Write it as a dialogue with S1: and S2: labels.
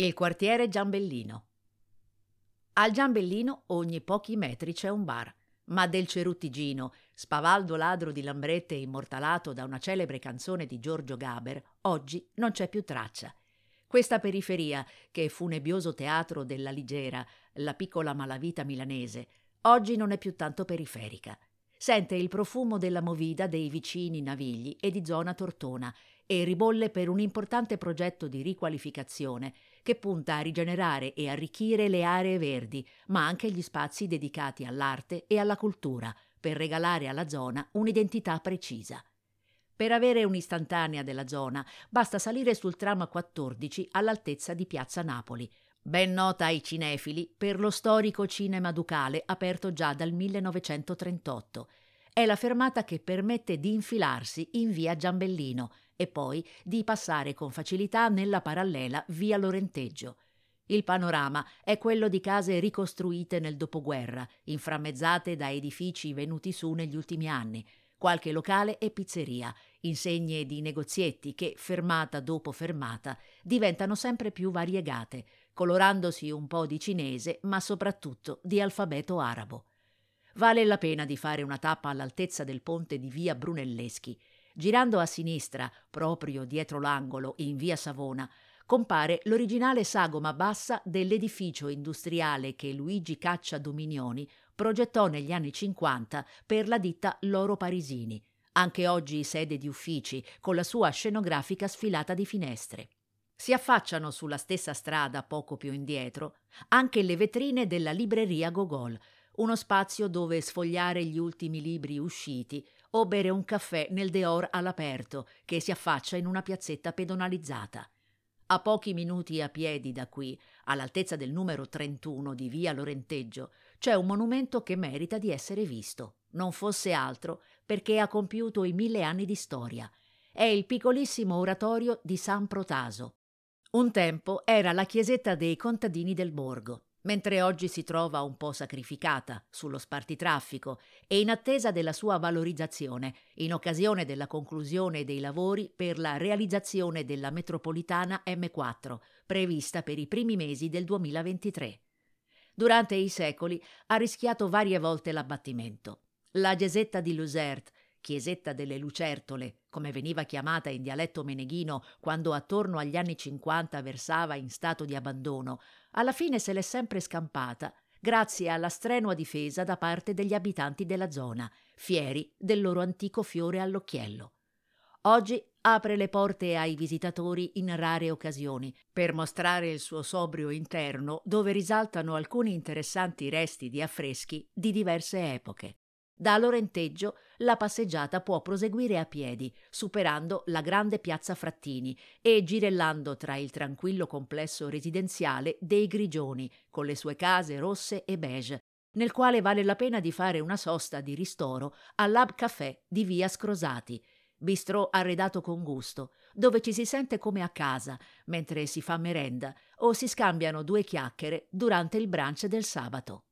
S1: Il quartiere Giambellino. Al Giambellino ogni pochi metri c'è un bar, ma del Ceruttigino, spavaldo ladro di lambrette immortalato da una celebre canzone di Giorgio Gaber, oggi non c'è più traccia. Questa periferia, che fu nebbioso teatro della Ligera, la piccola malavita milanese, oggi non è più tanto periferica. Sente il profumo della movida dei vicini Navigli e di zona Tortona e ribolle per un importante progetto di riqualificazione che punta a rigenerare e arricchire le aree verdi, ma anche gli spazi dedicati all'arte e alla cultura, per regalare alla zona un'identità precisa. Per avere un'istantanea della zona basta salire sul tram 14 all'altezza di Piazza Napoli, ben nota ai cinefili per lo storico cinema ducale aperto già dal 1938. È la fermata che permette di infilarsi in via Giambellino, e poi di passare con facilità nella parallela via Lorenteggio. Il panorama è quello di case ricostruite nel dopoguerra, inframmezzate da edifici venuti su negli ultimi anni, qualche locale e pizzeria, insegne di negozietti che, fermata dopo fermata, diventano sempre più variegate, colorandosi un po' di cinese, ma soprattutto di alfabeto arabo. Vale la pena di fare una tappa all'altezza del ponte di via Brunelleschi Girando a sinistra, proprio dietro l'angolo, in via Savona, compare l'originale sagoma bassa dell'edificio industriale che Luigi Caccia Dominioni progettò negli anni 50 per la ditta Loro Parisini, anche oggi sede di uffici, con la sua scenografica sfilata di finestre. Si affacciano sulla stessa strada, poco più indietro, anche le vetrine della libreria Gogol, uno spazio dove sfogliare gli ultimi libri usciti o bere un caffè nel Deor all'aperto che si affaccia in una piazzetta pedonalizzata. A pochi minuti a piedi da qui, all'altezza del numero 31 di via Lorenteggio, c'è un monumento che merita di essere visto, non fosse altro perché ha compiuto i mille anni di storia. È il piccolissimo oratorio di San Protaso. Un tempo era la chiesetta dei contadini del borgo mentre oggi si trova un po' sacrificata sullo spartitraffico e in attesa della sua valorizzazione in occasione della conclusione dei lavori per la realizzazione della metropolitana M4, prevista per i primi mesi del 2023. Durante i secoli ha rischiato varie volte l'abbattimento. La gesetta di Lusert, chiesetta delle lucertole, come veniva chiamata in dialetto meneghino quando attorno agli anni 50 versava in stato di abbandono, alla fine se l'è sempre scampata, grazie alla strenua difesa da parte degli abitanti della zona, fieri del loro antico fiore all'occhiello. Oggi apre le porte ai visitatori in rare occasioni per mostrare il suo sobrio interno dove risaltano alcuni interessanti resti di affreschi di diverse epoche. Da Lorenteggio la passeggiata può proseguire a piedi, superando la grande piazza Frattini e girellando tra il tranquillo complesso residenziale dei Grigioni, con le sue case rosse e beige, nel quale vale la pena di fare una sosta di ristoro all'Hub Café di via Scrosati, bistrò arredato con gusto, dove ci si sente come a casa mentre si fa merenda o si scambiano due chiacchiere durante il brunch del sabato.